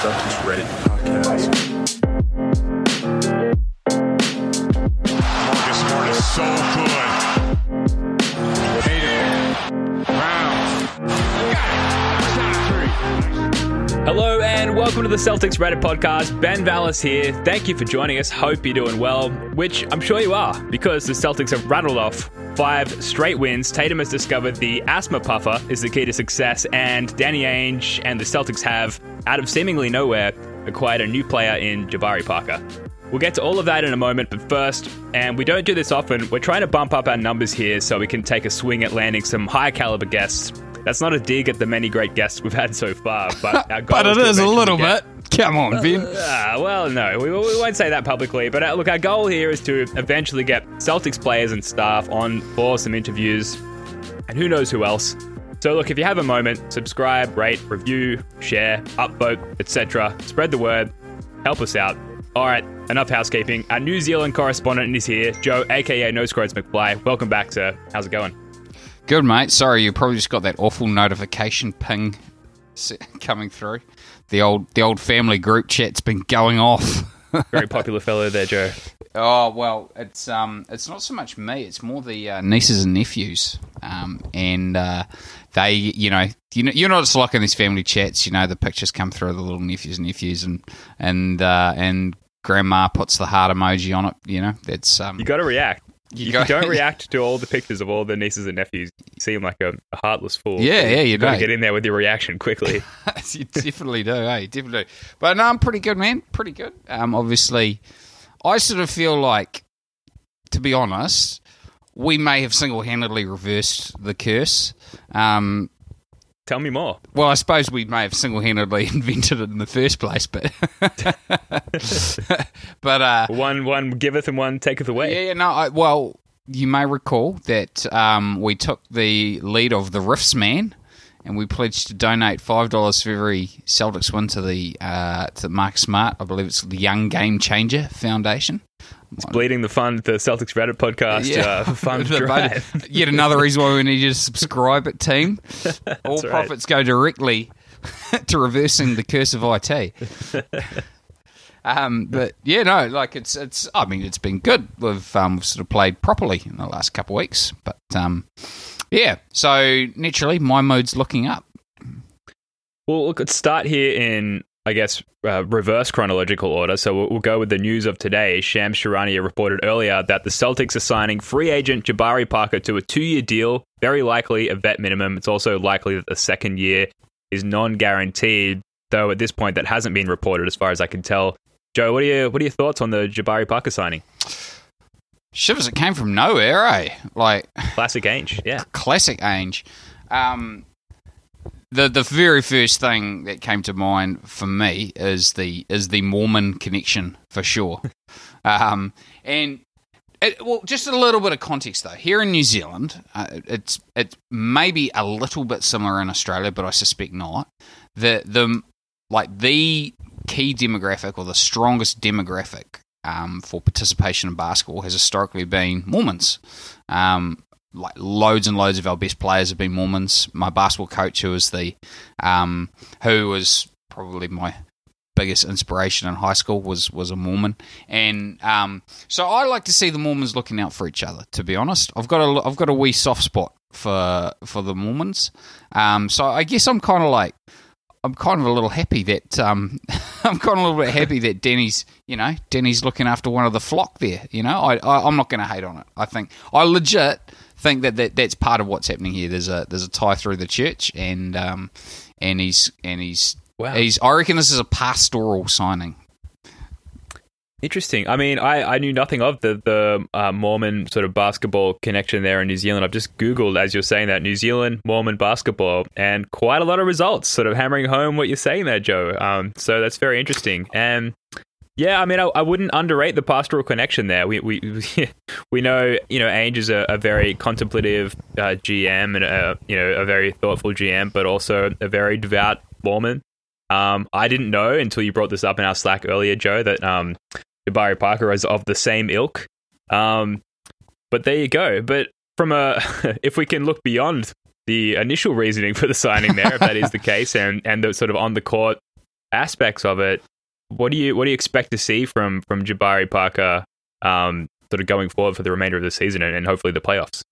Celtics Reddit podcast. Marcus Smart is so good. Hayden. Brown. Got it. Shot three. Hello and welcome to the Celtics Reddit podcast. Ben Vallis here. Thank you for joining us. Hope you're doing well, which I'm sure you are, because the Celtics have rattled off five straight wins. Tatum has discovered the asthma puffer is the key to success, and Danny Ainge and the Celtics have, out of seemingly nowhere, acquired a new player in Jabari Parker. We'll get to all of that in a moment, but first, and we don't do this often, we're trying to bump up our numbers here so we can take a swing at landing some high caliber guests. That's not a dig at the many great guests we've had so far, but our goal But it is a little bit. Come on, Ben. Ah, well, no, we, we won't say that publicly. But uh, look, our goal here is to eventually get Celtics players and staff on for some interviews, and who knows who else. So, look, if you have a moment, subscribe, rate, review, share, upvote, etc. Spread the word. Help us out. All right, enough housekeeping. Our New Zealand correspondent is here, Joe, aka No Scrodes McFly. Welcome back, sir. How's it going? Good, mate. Sorry, you probably just got that awful notification ping coming through. The old, the old family group chat's been going off. Very popular fellow there, Joe. oh well, it's um, it's not so much me. It's more the uh, nieces and nephews, um, and uh, they, you know, you know, you're not just like in these family chats. You know, the pictures come through the little nephews and nephews, and and uh, and grandma puts the heart emoji on it. You know, that's um, You got to react. If you don't react to all the pictures of all the nieces and nephews, you seem like a, a heartless fool. Yeah, yeah, you got to get in there with your reaction quickly. you definitely do, hey, Definitely do. But no, I'm pretty good, man. Pretty good. Um, obviously, I sort of feel like, to be honest, we may have single-handedly reversed the curse. Um, Tell me more. well, I suppose we may have single-handedly invented it in the first place, but but uh, One one giveth and one taketh away. yeah, yeah, no. I, well, you may recall that um, we took the lead of the Riffs man, and we pledged to donate five dollars for every Celtics win to the uh, to Mark Smart. I believe it's the Young Game Changer Foundation. It's bleeding the fund, the Celtics Reddit podcast Yeah. uh, fund drive. Yet another reason why we need you to subscribe it, team. All right. profits go directly to reversing the curse of IT. Um, but yeah, no, like it's it's. I mean, it's been good. We've um, we've sort of played properly in the last couple of weeks, but um, yeah. So naturally, my mood's looking up. Well, look, let's start here in, I guess, uh, reverse chronological order. So we'll, we'll go with the news of today. Shams Charania reported earlier that the Celtics are signing free agent Jabari Parker to a two-year deal, very likely a vet minimum. It's also likely that the second year is non-guaranteed, though at this point that hasn't been reported as far as I can tell. Joe, what are your what are your thoughts on the Jabari Parker signing? Shivers, it came from nowhere, eh? Like Classic Ainge, yeah. classic Ainge. Um, the the very first thing that came to mind for me is the is the Mormon connection for sure. um, and it, well, just a little bit of context though. Here in New Zealand, uh, it's it's maybe a little bit similar in Australia, but I suspect not. The the like the key demographic or the strongest demographic um, for participation in basketball has historically been Mormons. Um, like loads and loads of our best players have been Mormons. My basketball coach, who was the, um, who was probably my biggest inspiration in high school, was was a Mormon, and um, so I like to see the Mormons looking out for each other. To be honest, I've got a I've got a wee soft spot for for the Mormons. Um, so I guess I'm kind of like I'm kind of a little happy that um, I'm kind of a little bit happy that Danny's, you know, Danny's looking after one of the flock there. You know, I, I I'm not going to hate on it. I think I legit think that, that that's part of what's happening here. There's a there's a tie through the church, and um, and he's and he's Wow. he's. I reckon this is a pastoral signing. Interesting. I mean, I, I knew nothing of the the uh, Mormon sort of basketball connection there in New Zealand. I've just googled as you're saying that New Zealand Mormon basketball, and quite a lot of results, sort of hammering home what you're saying there, Joe. Um, so that's very interesting. And yeah, I mean, I, I wouldn't underrate the pastoral connection there. We we we know you know Ainge is a, a very contemplative uh, GM and a you know a very thoughtful GM, but also a very devout Mormon. Um, I didn't know until you brought this up in our Slack earlier, Joe, that um, Jabari Parker is of the same ilk. Um, but there you go. But from a, if we can look beyond the initial reasoning for the signing there, if that is the case, and and the sort of on the court aspects of it, what do you what do you expect to see from from Jabari Parker, um, sort of going forward for the remainder of the season and, and hopefully the playoffs?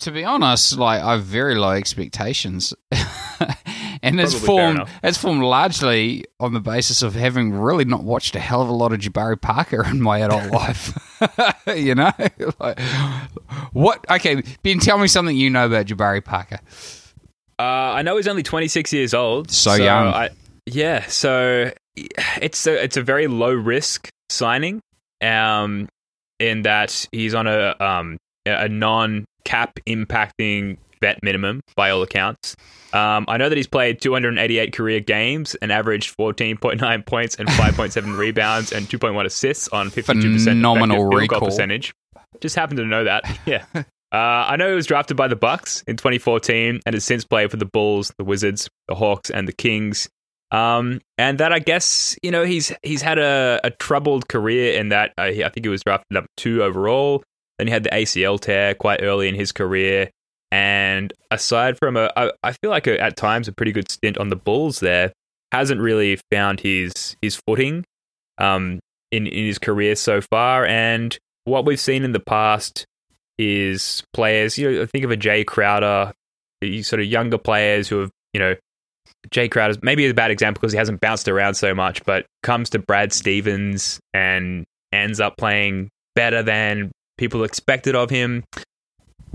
To be honest, like I have very low expectations, and it's formed it's formed largely on the basis of having really not watched a hell of a lot of Jabari Parker in my adult life. you know, like, what? Okay, Ben, tell me something you know about Jabari Parker. Uh, I know he's only 26 years old. So young. I, yeah, so it's a it's a very low risk signing, um, in that he's on a um a non cap impacting vet minimum by all accounts. Um, I know that he's played 288 career games and averaged 14.9 points and 5.7 rebounds and 2.1 assists on 52% Phenomenal effective field goal recall. percentage. Just happened to know that. Yeah. Uh, I know he was drafted by the Bucks in 2014 and has since played for the Bulls, the Wizards, the Hawks, and the Kings. Um, and that I guess you know he's he's had a, a troubled career in that uh, he, I think he was drafted number two overall. Then he had the ACL tear quite early in his career, and aside from a, I, I feel like a, at times a pretty good stint on the Bulls there, hasn't really found his his footing um, in in his career so far. And what we've seen in the past is players. You know, think of a Jae Crowder, sort of younger players who have you know Jae Crowder maybe a bad example because he hasn't bounced around so much, but comes to Brad Stevens and ends up playing better than people expected of him.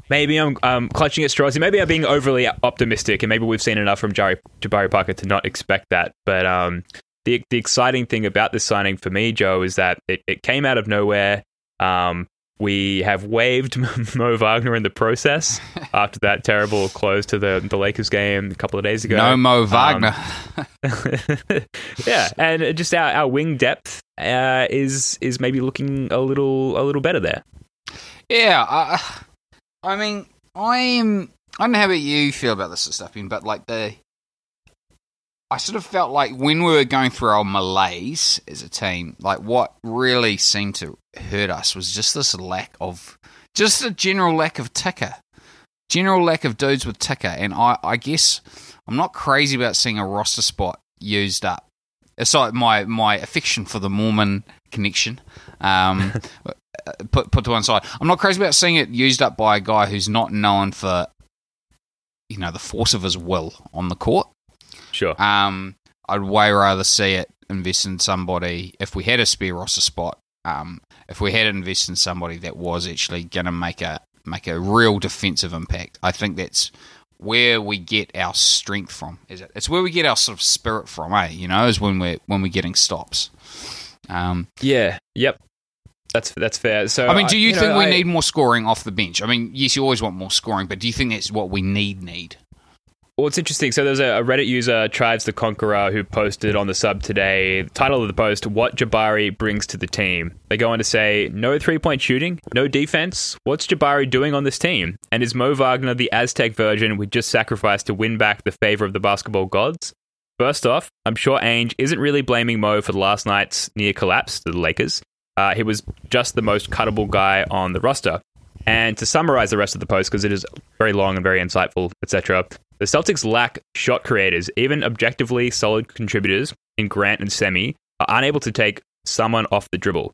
Maybe I'm um, clutching at straws. Maybe I'm being overly optimistic, and maybe we've seen enough from Jari, Jabari Parker to not expect that. But um, the the exciting thing about this signing for me, Joe, is that it, it came out of nowhere. Um, we have waived Mo Wagner in the process after that terrible close to the the Lakers game a couple of days ago. No Mo Um, Wagner. yeah, and just our, our wing depth uh, is is maybe looking a little a little better there. Yeah, I, I mean, I'm. I don't know how about you feel about this stuff, but like the. I sort of felt like when we were going through our malaise as a team, like what really seemed to hurt us was just this lack of, just a general lack of ticker, general lack of dudes with ticker, and I, I guess I'm not crazy about seeing a roster spot used up. Aside my my affection for the Mormon connection, um, put put to one side. I'm not crazy about seeing it used up by a guy who's not known for, you know, the force of his will on the court. Sure. Um, I'd way rather see it invest in somebody if we had a spare roster spot. Um, if we had invest in somebody that was actually going to make a make a real defensive impact, I think that's where we get our strength from. Is it? It's where we get our sort of spirit from, eh? You know, is when we're when we're getting stops. Um, Yeah. Yep. That's that's fair. So I mean, do you, know, think we I- need more scoring off the bench? I mean, yes, you always want more scoring, but do you think that's what we need? Need? Well, it's interesting. So there's a, Reddit user, Chives the Conqueror, who posted on the sub today. Title of the post: What Jabari brings to the team. They go on to say, no three point shooting, no defense. What's Jabari doing on this team? And is Mo Wagner the Aztec version we just sacrificed to win back the favor of the basketball gods? First off, I'm sure Ainge isn't really blaming Mo for last night's near collapse to the Lakers. Uh, he was just the most cuttable guy on the roster. And to summarize the rest of the post, because it is very long and very insightful, etc., the Celtics lack shot creators. Even objectively solid contributors in Grant and Semi are unable to take someone off the dribble.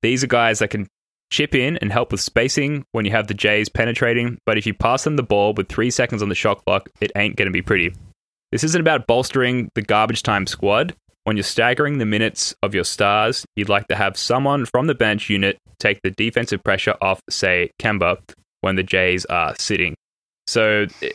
These are guys that can chip in and help with spacing when you have the Jays penetrating, but if you pass them the ball with three seconds on the shot clock, it ain't going to be pretty. This isn't about bolstering the garbage time squad. When you're staggering the minutes of your stars, you'd like to have someone from the bench unit take the defensive pressure off, say, Kemba, when the Jays are sitting. So, eh,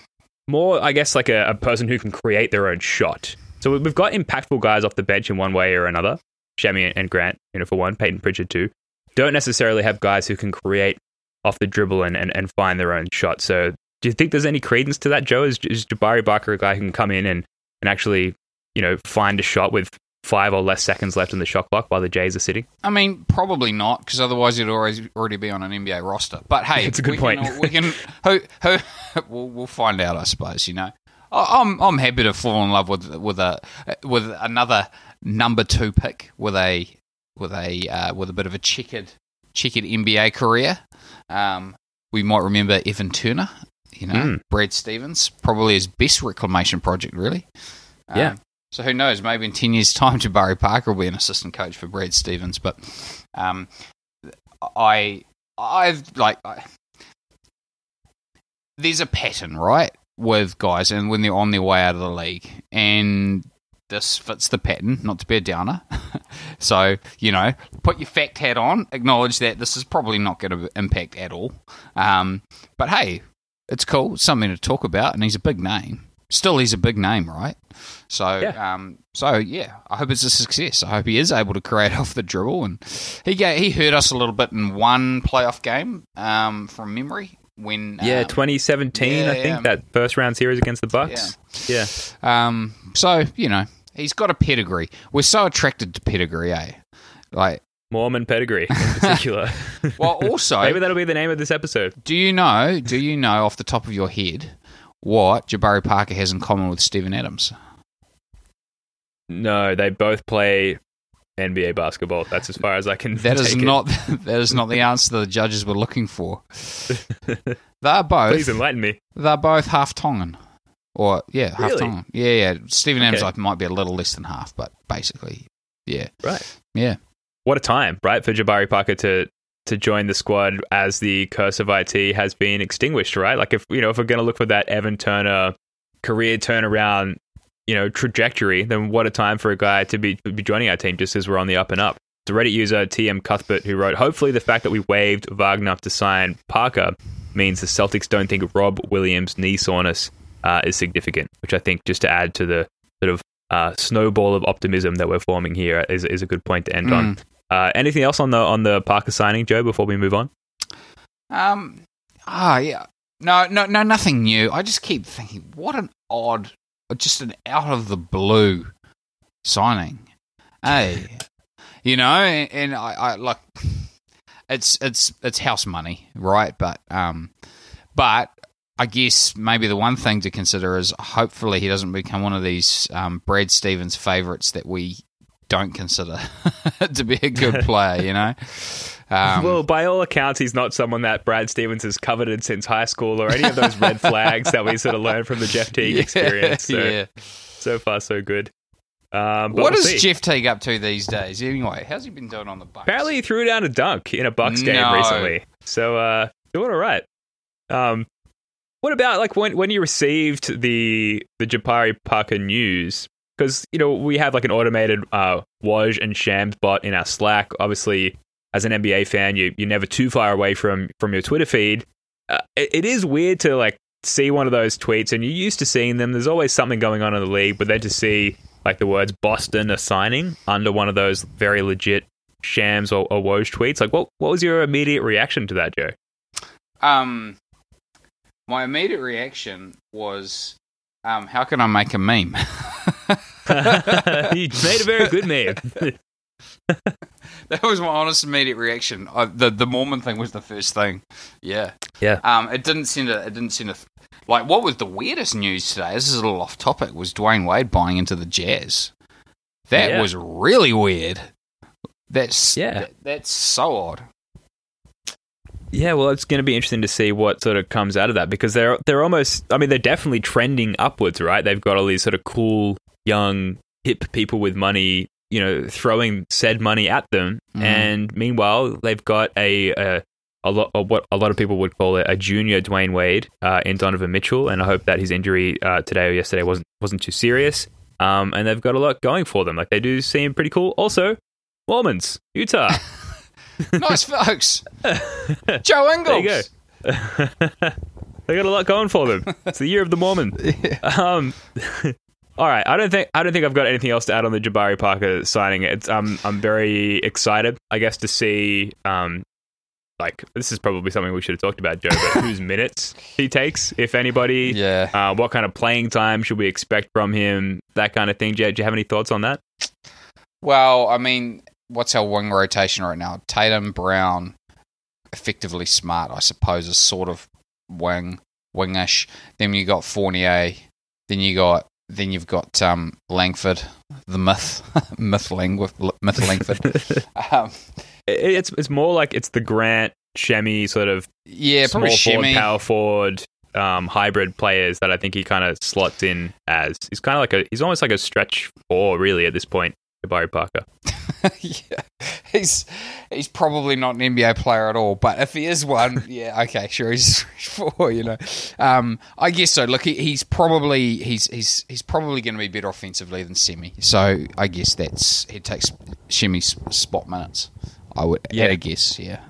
more, I guess, like a, a person who can create their own shot. So, we- we've got impactful guys off the bench in one way or another. Shammy and Grant, you know, for one, Payton Pritchard too. Don't necessarily have guys who can create off the dribble and, and, and find their own shot. So, do you think there's any credence to that, Joe? Is, is Jabari Parker a guy who can come in and, and actually, you know, find a shot with five or less seconds left in the shot clock while the Jays are sitting? I mean, probably not, because otherwise he'd always already be on an NBA roster. But hey, it's a good we point. Can, we can who, who, we'll, we'll find out, I suppose. You know, I- I'm I'm happy to fall in love with with a with another number two pick with a with a uh, with a bit of a checkered checkered NBA career. Um, we might remember Evan Turner. You know, Mm. Brad Stevens, probably his best reclamation project, really. Um, Yeah. So who knows? Maybe in ten years' time, Jabari Parker will be an assistant coach for Brad Stevens. But um, I, I've like, I, there's a pattern, right, with guys, and when they're on their way out of the league, and this fits the pattern. Not to be a downer. so you know, put your fact hat on. Acknowledge that this is probably not going to impact at all. Um, but hey, it's cool. It's something to talk about, and he's a big name. Still, he's a big name, right? So, Yeah. um, so yeah, I hope it's a success. I hope he is able to create off the dribble, and he ga he hurt us a little bit in one playoff game um, from memory when Yeah, um, 2017, yeah, I think, yeah. that first round series against the Bucks. Yeah. Um, so you know, he's got a pedigree. We're so attracted to pedigree, eh? Like, Mormon pedigree in particular. well, also, Maybe that'll be the name of this episode. do you know? Do you know off the top of your head what Jabari Parker has in common with Steven Adams? No, they both play NBA basketball. That's as far as I can. That is take it. not that is not the answer the judges were looking for. They're both Please enlighten me. they're both half Tongan, or yeah, half Really? Tongan. Yeah, yeah. Steven Adams like, might be a little less than half, but basically, yeah, Right. yeah. What a time, right, for Jabari Parker to to join the squad as the curse of IT has been extinguished, right? Like if you know if we're going to look for that Evan Turner career turnaround, you know, trajectory, then what a time for a guy to be be joining our team just as we're on the up and up. The Reddit user TM Cuthbert who wrote, "Hopefully, the fact that we waived Wagner to sign Parker means the Celtics don't think Rob Williams' knee soreness uh, is significant." Which I think, just to add to the sort of uh, snowball of optimism that we're forming here, is is a good point to end on. Uh, anything else on the on the Parker signing, Joe? Before we move on, Um. Ah, yeah. No, no, no. Nothing new. I just keep thinking, what an odd, just an out of the blue signing. Hey, you know, and, and I, I like it's it's it's house money, right? But um, but I guess maybe the one thing to consider is hopefully he doesn't become one of these um, Brad Stevens favorites that we don't consider to be a good player. You know. Um, well, by all accounts, he's not someone that Brad Stevens has coveted since high school or any of those red flags that we sort of learned from the Jeff Teague Yeah, experience. So, yeah. so far, so good. Um, but What we'll is see. Jeff Teague up to these days? Anyway, how's he been doing on the Bucks? Apparently, he threw down a dunk in a Bucks game No. recently. So, uh, doing all right. Um, what about like when when you received the the Jabari Parker news? Because you know we have like an automated uh, Woj and Shams bot in our Slack. Obviously, as an NBA fan, you you're never too far away from from your Twitter feed. Uh, it, it is weird to like see one of those tweets, and you're used to seeing them. There's always something going on in the league, but then to see like the words Boston are signing under one of those very legit Shams or, or Woj tweets, like what what was your immediate reaction to that, Joe? Um, my immediate reaction was, um, how can I make a meme? you made a very good meme. that was my honest immediate reaction. I, the the Mormon thing was the first thing. Yeah. Yeah. Um, it didn't send a. It didn't send a. Like, what was the weirdest news today? This is a little off topic. Was Dwyane Wade buying into the Jazz? That Yeah. was really weird. That's Yeah. that- that's so odd. Yeah, well, it's going to be interesting to see what sort of comes out of that because they're they're almost. I mean, they're definitely trending upwards, right? They've got all these sort of cool, young, hip people with money, you know, throwing said money at them, Mhm. and meanwhile, they've got a, a a lot of what a lot of people would call it a junior Dwyane Wade uh, in Donovan Mitchell, and I hope that his injury uh, today or yesterday wasn't wasn't too serious. Um, and they've got a lot going for them. Like they do seem pretty cool. Also, Mormons, Utah. nice folks. Joe Ingles. There you go. they got a lot going for them. It's the year of the Mormon. Um, all right, I don't think I don't think I've got anything else to add on the Jabari Parker signing. It's um, I'm very excited, I guess, to see um, like this is probably something we should have talked about, Joe. But whose minutes he takes, if anybody? Yeah. Uh, what kind of playing time should we expect from him? That kind of thing. You, do you have any thoughts on that? Well, I mean, what's our wing rotation right now? Tatum, Brown, effectively smart, I suppose, is sort of wing wingish. Then you got Fournier. Then you got then you've got um, Langford, the myth, myth Langford, myth Langford. um, It's it's more like it's the Grant Semi sort of yeah, small probably forward, power forward, um, hybrid players that I think he kind of slots in as. He's kind of like a he's almost like a stretch four really at this point. Jabari Parker. yeah, he's he's probably not an NBA player at all. But if he is one, yeah, okay, sure, he's four. You know, um, I guess so. Look, he, he's probably he's he's he's probably going to be better offensively than Semi. So I guess that's he takes Semi's spot minutes. I would, Yeah. I guess, yeah.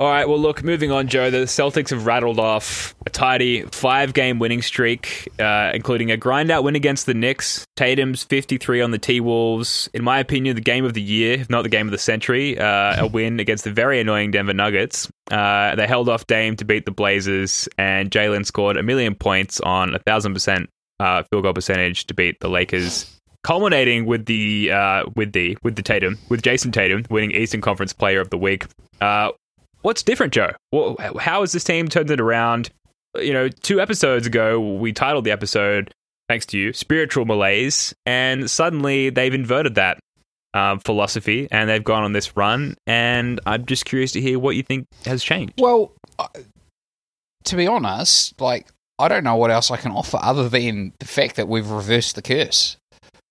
All right, well, look, moving on, Joe. The Celtics have rattled off a tidy five game winning streak, uh, including a grind out win against the Knicks, Tatum's 53 on the T Wolves. In my opinion, the game of the year, if not the game of the century, uh, a win against the very annoying Denver Nuggets. Uh, they held off Dame to beat the Blazers, and Jaylen scored a million points on a 1,000% uh, field goal percentage to beat the Lakers. Culminating with the uh, with the with the Tatum with Jayson Tatum winning Eastern Conference Player of the Week. Uh, what's different, Joe? How has this team turned it around? You know, two episodes ago, we titled the episode, thanks to you, Spiritual Malaise, and suddenly they've inverted that um, philosophy and they've gone on this run. And I'm just curious to hear what you think has changed. Well, to be honest, like I don't know what else I can offer other than the fact that we've reversed the curse.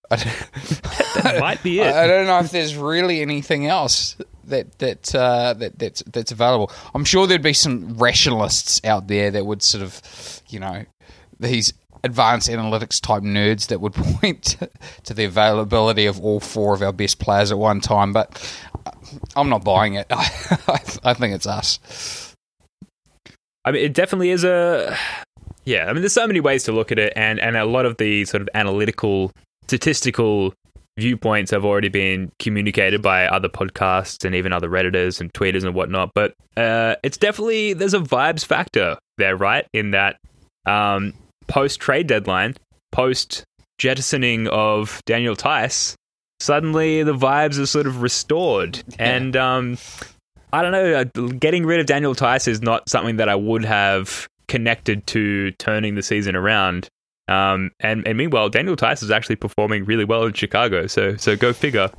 I don't, That might be it. I I don't know if there's really anything else that that uh, that that's that's available. I'm sure there'd be some rationalists out there that would sort of, you know, these advanced analytics type nerds that would point to the availability of all four of our best players at one time. But I'm not buying it. I, I think it's us. I mean, it definitely is a. Yeah, I mean, there's so many ways to look at it, and, and a lot of the sort of analytical, statistical viewpoints have already been communicated by other podcasts and even other Redditors and tweeters and whatnot. But uh, it's definitely, there's a vibes factor there, right? In that um, post trade deadline, post jettisoning of Daniel Theis, suddenly the vibes are sort of restored. And um, I don't know. uh, Getting rid of Daniel Theis is not something that I would have connected to turning the season around. Um, and, and meanwhile, Daniel Theis is actually performing really well in Chicago. So so go figure.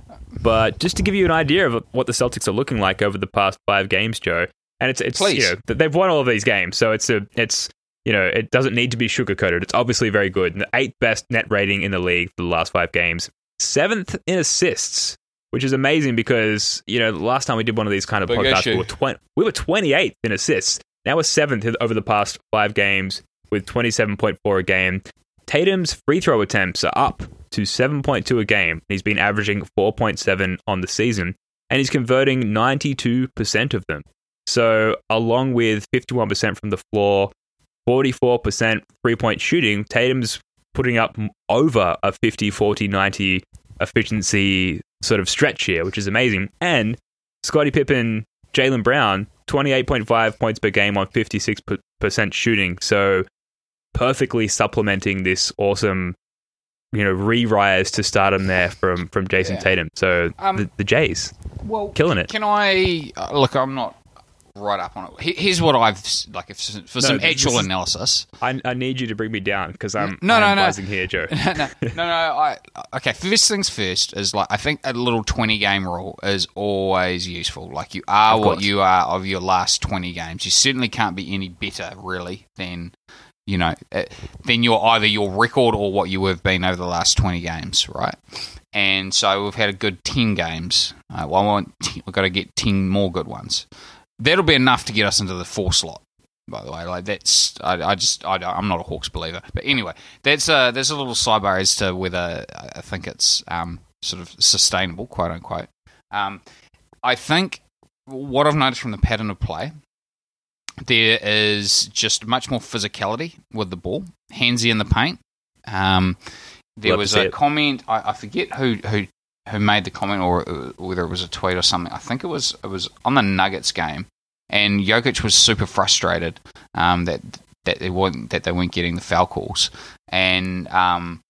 But just to give you an idea of what the Celtics are looking like over the past five games, Joe, and it's it's Please. you know they've won all of these games, so it's a it's you know it doesn't need to be sugar coated. It's obviously very good. The eighth best net rating in the league for the last five games, seventh in assists, which is amazing because you know the last time we did one of these kind of Big podcasts, issue. we were twenty we were twenty eighth in assists. Now we're seventh over the past five games with twenty seven point four a game. Tatum's free throw attempts are up to 7.2 a game. He's been averaging 4.7 on the season, and he's converting 92% of them. So, along with 51% from the floor, 44% three point shooting, Tatum's putting up over a 50, 40, 90 efficiency sort of stretch here, which is amazing. And Scottie Pippen, Jaylen Brown, 28.5 points per game on 56% shooting. So, perfectly supplementing this awesome, you know, re-rise to stardom there from from Jayson Yeah. Tatum. So Um, the, the Jays Well, killing it. Can I uh, look? I'm not right up on it. Here's what I've like if, for some actual is- analysis. I, I need you to bring me down because I'm No, I'm no, no. here, Joe. no, no, no, no. I okay. First things first is like I think a little twenty game rule is always useful. Like you are what you are of your last twenty games. You certainly can't be any better, really, than you know, then you're either your record or what you have been over the last twenty games, right? And so we've had a good ten games. Uh, well, I want we've got to get ten more good ones. that'll be enough to get us into the four slot. By the way, like that's I, I just I, I'm not a Hawks believer, but anyway, that's a there's a little sidebar as to whether I think it's um, sort of sustainable, quote unquote. Um, I think what I've noticed from the pattern of play, there is just much more physicality with the ball, handsy in the paint. Um, there Love was a it. comment. I, I forget who who who made the comment or uh, whether it was a tweet or something. I think it was it was on the Nuggets game, and Jokic was super frustrated um, that that they weren't that they weren't getting the foul calls, and um,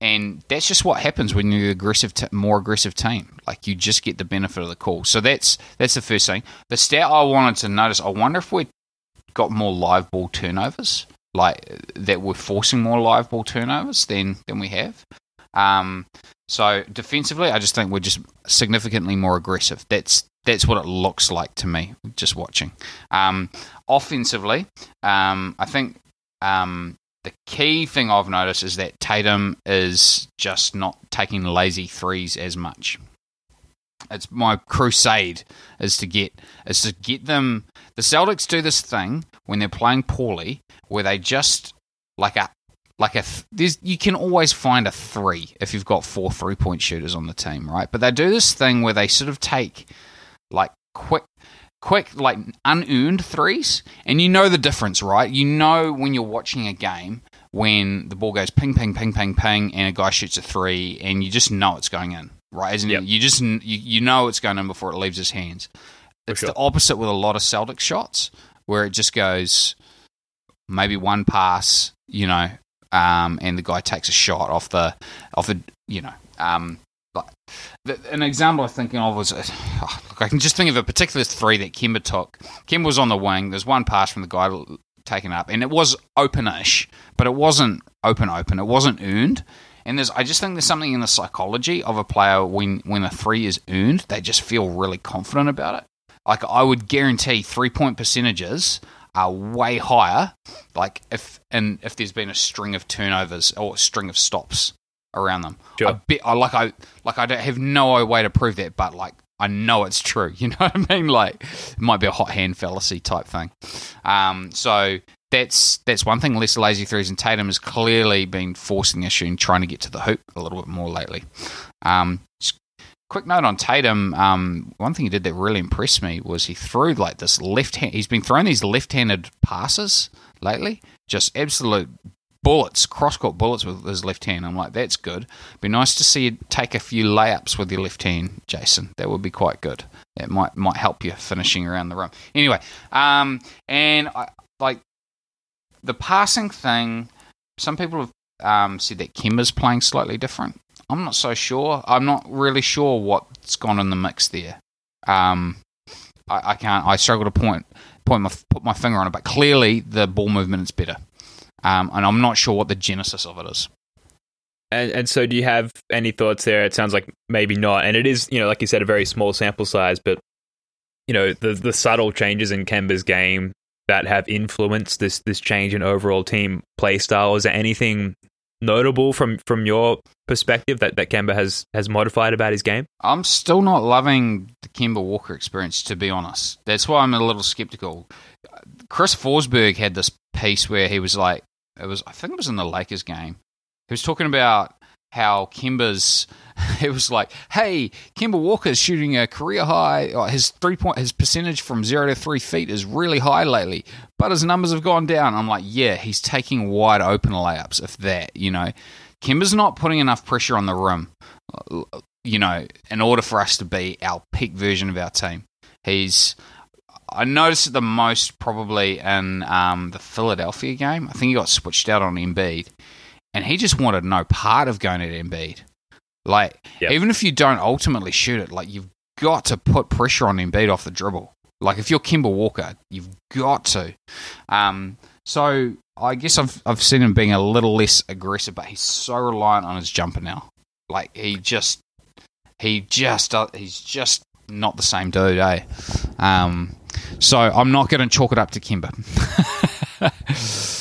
and that's just what happens when you're aggressive, t- more aggressive team. Like you just get the benefit of the call. So that's that's the first thing. The stat I wanted to notice. I wonder if we got more live ball turnovers, like that we're forcing more live ball turnovers than than we have. Um, so defensively, I just think we're just significantly more aggressive. That's that's what it looks like to me, just watching. Um, offensively, um, I think um, the key thing I've noticed is that Tatum is just not taking lazy threes as much. It's my crusade is to get is to get them. The Celtics do this thing when they're playing poorly, where they just like a like a th- there's you can always find a three if you've got four three point shooters on the team, right? But they do this thing where they sort of take like quick quick like unearned threes and you know the difference right you know when you're watching a game when the ball goes ping ping ping ping ping and a guy shoots a three and you just know it's going in right isn't Yep. it you just you, you know it's going in before it leaves his hands it's sure. the opposite with a lot of Celtic shots where it just goes maybe one pass you know um, and the guy takes a shot off the off the you know um, like the, an example I'm thinking of was, uh, look, I can just think of a particular three that Kemba took. Kemba was on the wing. There's one pass from the guy taken up, and it was openish, but it wasn't open open. It wasn't earned. And there's, I just think there's something in the psychology of a player when when a three is earned, they just feel really confident about it. Like I would guarantee three point percentages are way higher. Like if and if there's been a string of turnovers or a string of stops around them. Sure. I bet I like I like I don't have no way to prove that, but like I know it's true. You know what I mean? Like it might be a hot hand fallacy type thing. Um, so that's that's one thing. Less lazy threes, and Tatum has clearly been forcing the issue and trying to get to the hoop a little bit more lately. Um, quick note on Tatum. Um, one thing he did that really impressed me was he threw like this left hand. He's been throwing these left-handed passes lately, just absolute bullets, cross-court bullets with his left hand. I'm like, that's good. Be nice to see you take a few layups with your left hand, Jayson. That would be quite good. It might might help you finishing around the rim. Anyway, um, and I like the passing thing. Some people have um, said that Kemba's playing slightly different. I'm not so sure. I'm not really sure what's gone in the mix there. Um, I, I can't. I struggle to point point my put my finger on it, but clearly the ball movement is better. Um, and I'm not sure what the genesis of it is. And, and so, do you have any thoughts there? It sounds like maybe not. And it is, you know, like you said, a very small sample size, but you know, the the subtle changes in Kemba's game that have influenced this this change in overall team play style. Is there anything notable from from your perspective that that Kemba has has modified about his game? I'm still not loving the Kemba Walker experience, to be honest. That's why I'm a little skeptical. Chris Forsberg had this piece where he was like, it was, I think it was in the Lakers game. He was talking about how Kemba's, it was like, hey, Kemba Walker's shooting a career high. uh, His three point, his percentage from zero to three feet is really high lately, but his numbers have gone down. I'm like, yeah, he's taking wide open layups, if that, you know. Kemba's not putting enough pressure on the rim you know, in order for us to be our peak version of our team. He's, I noticed it the most probably in um, the Philadelphia game. I think he got switched out on Embiid, and he just wanted no part of going at Embiid. Like, Yep. even if you don't ultimately shoot it, like you've got to put pressure on Embiid off the dribble. Like if you're Kemba Walker, you've got to. Um, so I guess I've I've seen him being a little less aggressive, but he's so reliant on his jumper now. Like he just he just uh, he's just not the same dude, eh? Um, so I'm not going to chalk it up to Kemba.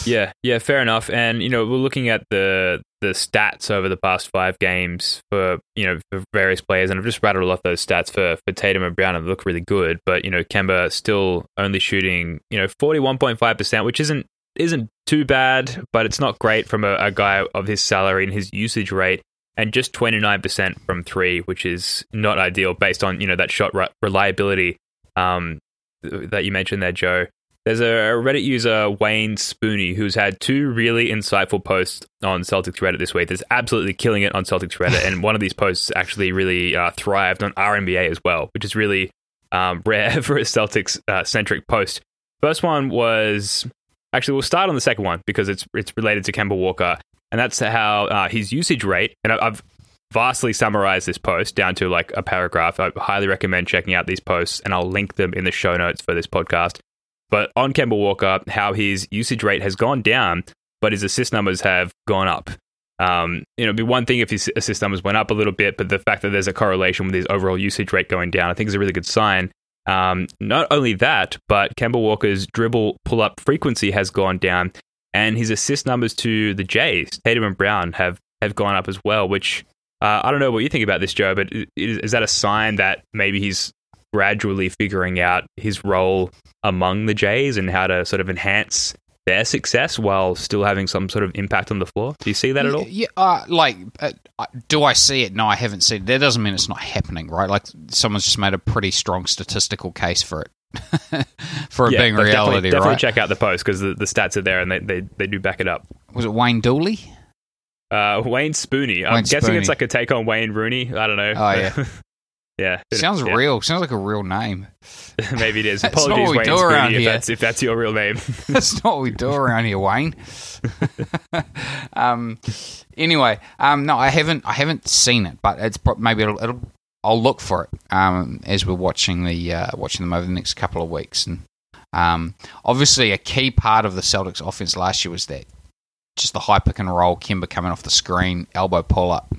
Yeah, yeah, fair enough. And you know, we're looking at the the stats over the past five games for you know for various players, and I've just rattled off those stats for for Tatum and Brown, and they look really good. But you know, Kemba still only shooting you know forty one point five percent, which isn't isn't too bad, but it's not great from a, a guy of his salary and his usage rate. And just twenty nine percent from three, which is not ideal based on you know that shot re- reliability um, that you mentioned there, Joe. There's a Reddit user, Wayne Spooney, who's had two really insightful posts on Celtics Reddit this week. That's absolutely killing it on Celtics Reddit. and one of these posts actually really uh, thrived on RNBA as well, which is really um, rare for a Celtics uh, centric post. First one was actually, we'll start on the second one because it's, it's related to Kemba Walker. And that's how uh, his usage rate, and I've vastly summarized this post down to like a paragraph. I highly recommend checking out these posts, and I'll link them in the show notes for this podcast. But on Kemba Walker, how his usage rate has gone down, but his assist numbers have gone up. Um, you know, it'd be one thing if his assist numbers went up a little bit, but the fact that there's a correlation with his overall usage rate going down, I think is a really good sign. Um, not only that, but Kemba Walker's dribble pull up frequency has gone down, and his assist numbers to the Jays, Tatum and Brown, have have gone up as well. Which uh, I don't know what you think about this, Joe, but is, is that a sign that maybe he's gradually figuring out his role among the Jays and how to sort of enhance their success while still having some sort of impact on the floor. Do you see that at all? Yeah, uh, like, uh, do I see it? No, I haven't seen it. That doesn't mean it's not happening, right? Like, someone's just made a pretty strong statistical case for it. for it Yeah, being reality, definitely, definitely right? check out the post because the, the stats are there and they, they, they do back it up. Was it Wayne Dooley? Uh, Wayne Spooney. I'm Wayne guessing Spooney. it's like a take on Wayne Rooney. I don't know. Oh, yeah. yeah. Sounds Yeah. real. Sounds like a real name. Maybe it is. That's not Apologies, what we Wayne do around Spooney, if here. that's, if that's your real name. That's not what we do around here, Wayne. um, anyway, um, no, I haven't. I haven't seen it, but it's maybe it'll, it'll. I'll look for it um, as we're watching the uh, watching them over the next couple of weeks. And um, obviously, a key part of the Celtics' offense last year was that just the high pick and roll, Kemba coming off the screen, elbow pull up.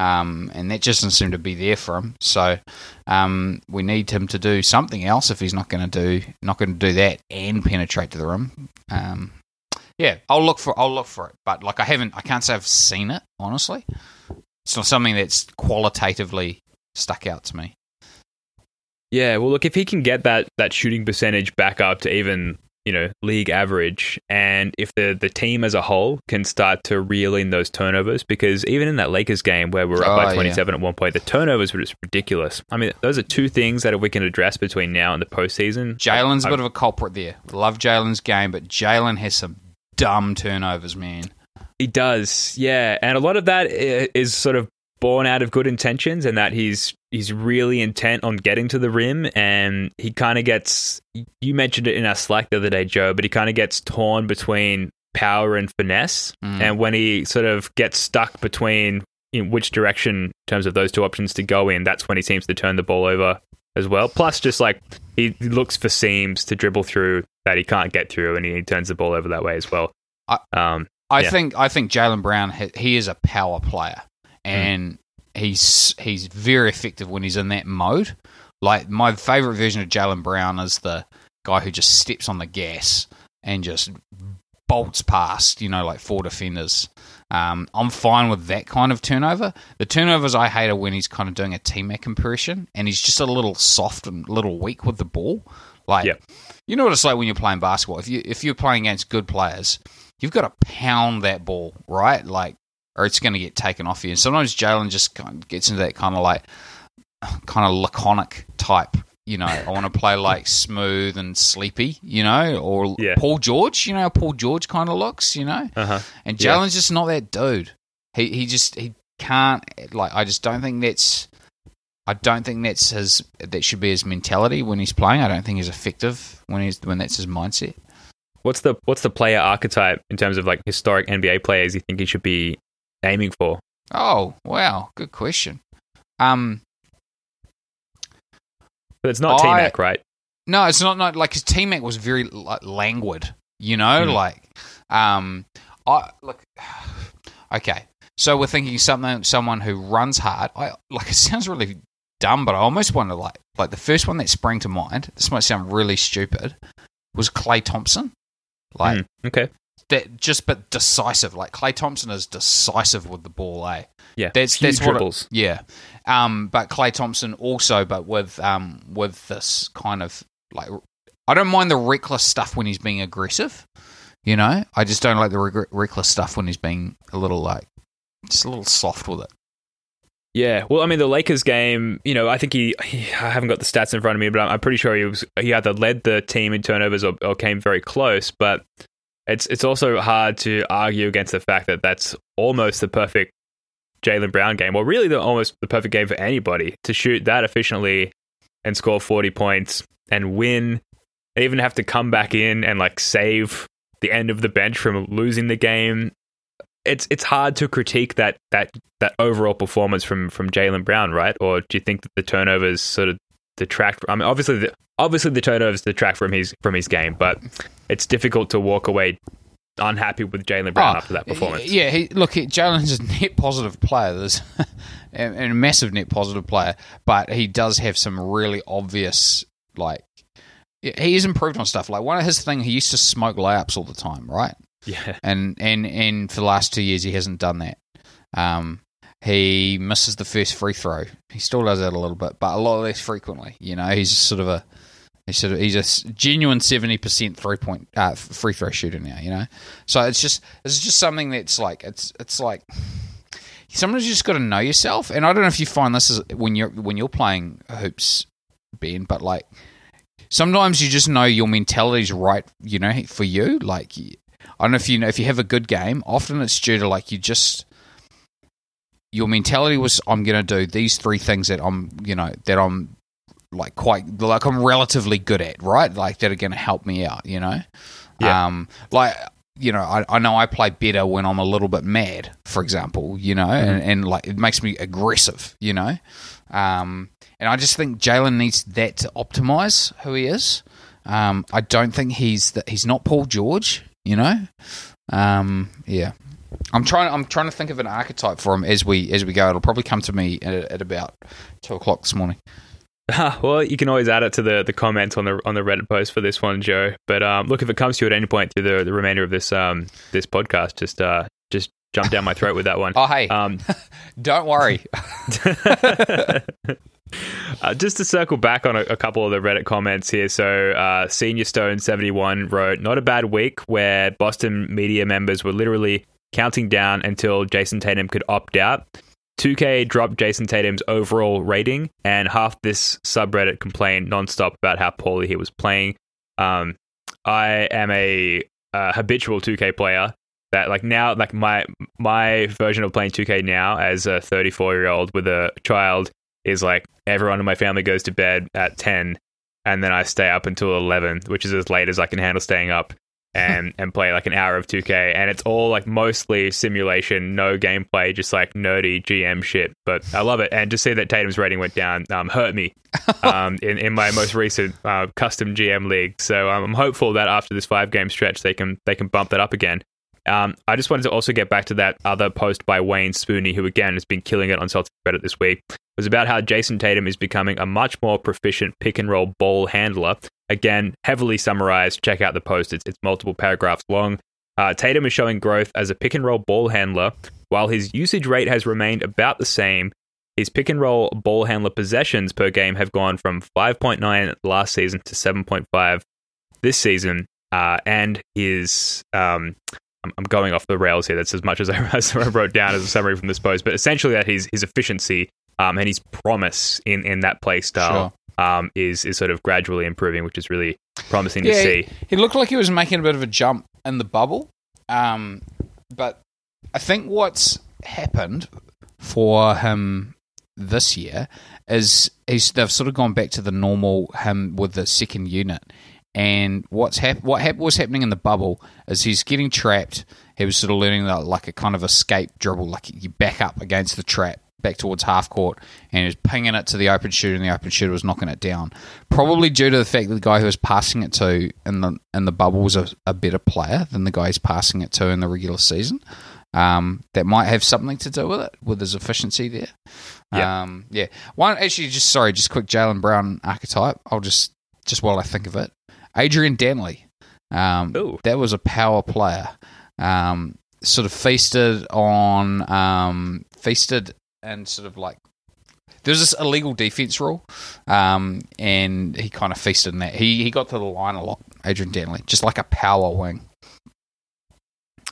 Um, and that just doesn't seem to be there for him. So um, we need him to do something else if he's not going to do not going to do that and penetrate to the rim. Um, yeah, I'll look for I'll look for it, but like I haven't, I can't say I've seen it honestly. It's not something that's qualitatively stuck out to me. Yeah, well, look, if he can get that that shooting percentage back up to even you know league average, and if the the team as a whole can start to reel in those turnovers, because even in that Lakers game where we we're up Oh, by yeah. twenty seven at one point, the turnovers were just ridiculous. I mean, those are two things that we can address between now and the postseason. Jaylen's a bit of a culprit there. Love Jaylen's game, but Jaylen has some dumb turnovers, man. He does, yeah, and a lot of that uh, is sort of born out of good intentions, and that he's he's really intent on getting to the rim, and he kind of gets. You mentioned it in our Slack the other day, Joe, but he kind of gets torn between power and finesse, Mm. and when he sort of gets stuck between in which direction in terms of those two options to go in, that's when he seems to turn the ball over as well. Plus, just like he looks for seams to dribble through that he can't get through, and he turns the ball over that way as well. I- um, I Yeah. think I think Jaylen Brown he is a power player, and he's he's very effective when he's in that mode. Like my favorite version of Jaylen Brown is the guy who just steps on the gas and just bolts past, you know, like four defenders. Um, I'm fine with that kind of turnover. The turnovers I hate are when he's kind of doing a T-Mac impression and he's just a little soft and a little weak with the ball. Like, Yeah. you know what it's like when you're playing basketball. If you if you're playing against good players, you've got to pound that ball, right? Like, or it's going to get taken off you. And sometimes Jaylen just kind of gets into that kind of like, kind of laconic type. You know, I want to play like smooth and sleepy. You know, or Yeah. Paul George. You know, how Paul George kind of looks. You know, uh-huh. and Yeah. Jaylen's just not that dude. He he just he can't like. I just don't think that's. I don't think that's his. That should be his mentality when he's playing. I don't think he's effective when he's when that's his mindset. What's the what's the player archetype in terms of like historic NBA players you think he should be aiming for? Oh wow, good question. Um, But it's not T Mac, right? No, it's not. Not like his teammate was very like, languid. You know, Hmm. like um, I look. Okay, so we're thinking something, someone who runs hard. I like. It sounds really dumb, but I almost want to like, like the first one that sprang to mind. This might sound really stupid. Was Klay Thompson? Like Mm, okay. That, just but decisive. Like Klay Thompson is decisive with the ball, eh? Yeah. That's Few that's dribbles. It, yeah, um, but Klay Thompson also, but with um, with this kind of like, I don't mind the reckless stuff when he's being aggressive. You know, I just don't like the reckless stuff when he's being a little like just a little soft with it. Yeah, well, I mean, the Lakers game, you know, I think he, he I haven't got the stats in front of me, but I'm, I'm pretty sure he was he either led the team in turnovers or, or came very close. But it's it's also hard to argue against the fact that that's almost the perfect Jaylen Brown game, or really the almost the perfect game for anybody to shoot that efficiently and score 40 points and win, and even have to come back in and like save the end of the bench from losing the game it's it's hard to critique that that that overall performance from from Jaylen Brown, right? Or do you think that the turnovers sort of detract? I mean, obviously, the, obviously the turnovers detract from his from his game, but it's difficult to walk away unhappy with Jaylen Brown Oh, after that performance. Yeah, he, look, Jaylen's a net positive player, There's, and, a massive net positive player, but he does have some really obvious, like, he is improved on stuff. Like, one of his thing, he used to smoke layups all the time, right? Yeah, And, and, and for the last two years, he hasn't done that. Um, he misses the first free throw. He still does that a little bit, but a lot less frequently. You know, he's sort of a he's sort of he's a genuine seventy percent three point uh, free throw shooter now. You know, so it's just it's just something that's like it's it's like sometimes you just got to know yourself. And I don't know if you find this is when you're when you're playing hoops, Ben, but like sometimes you just know your mentality's right. You know, for you, like. I don't know if you know if you have a good game. Often it's due to like you just your mentality was I'm going to do these three things that I'm you know that I'm like quite like I'm relatively good at, right? Like that are going to help me out, you know. Yeah. Um, like you know, I, I know I play better when I'm a little bit mad, for example, you know, and, and like it makes me aggressive, you know. Um, and I just think Jaylen needs that to optimize who he is. Um, I don't think he's that he's not Paul George, you know. Um, yeah, I'm trying. I'm trying to think of an archetype for him as we as we go. It'll probably come to me at, at about two o'clock this morning. well, you can always add it to the, the comments on the on the Reddit post for this one, Joe. But um, look, if it comes to you at any point through the, the remainder of this um this podcast, just uh just jump down my throat with that one. Oh, hey, Um, don't worry. Uh, just to circle back on a, a couple of the Reddit comments here. So, uh, Senior Stone 71 wrote, Not a bad week where Boston media members were literally counting down until Jayson Tatum could opt out. 2K dropped Jayson Tatum's overall rating, and half this subreddit complained nonstop about how poorly he was playing. Um, I am a uh, habitual 2K player. That like now, like my my version of playing 2K now as a 34 year old with a child is like everyone in my family goes to bed at 10 and then I stay up until 11 which is as late as I can handle staying up and and play like an hour of 2K and it's all like mostly simulation no gameplay just like nerdy GM shit but I love it. And to see that Tatum's rating went down um, hurt me um, in, in my most recent uh, custom GM league. So um, I'm hopeful that after this five game stretch they can they can bump that up again um, I just wanted to also get back to that other post by Wayne Spooney, who again has been killing it on Celtic Reddit this week. It was about how Jayson Tatum is becoming a much more proficient pick and roll ball handler. Again, heavily summarized. Check out the post; it's, it's multiple paragraphs long. Uh, Tatum is showing growth as a pick and roll ball handler, while his usage rate has remained about the same. His pick and roll ball handler possessions per game have gone from 5.9 last season to 7.5 this season, uh, and his um, I'm, I'm going off the rails here. That's as much as I, as I wrote down as a summary from this post. But essentially, that his his efficiency um, and his promise in, in that play style um, is is sort of gradually improving, which is really promising to Yeah, see. He looked like he was making a bit of a jump in the bubble. Um, but I think what's happened for him this year is he's they've sort of gone back to the normal him with the second unit. And what's hap- what hap- was happening in the bubble is he's getting trapped. He was sort of learning that, like a kind of escape dribble, like you back up against the trap, back towards half court, and he was pinging it to the open shooter, and the open shooter was knocking it down. Probably due to the fact that the guy who was passing it to in the in the bubble was a, a better player than the guy he's passing it to in the regular season. Um, that might have something to do with it, with his efficiency there. Yeah. Um, yeah. One actually, just sorry, just quick Jaylen Brown archetype. I'll just just while I think of it, Adrian Dantley. Um, that was a power player. Um, sort of feasted on, um, feasted and sort of like there's this illegal defense rule, um, and he kind of feasted in that. He he got to the line a lot, Adrian Dantley, just like a power wing.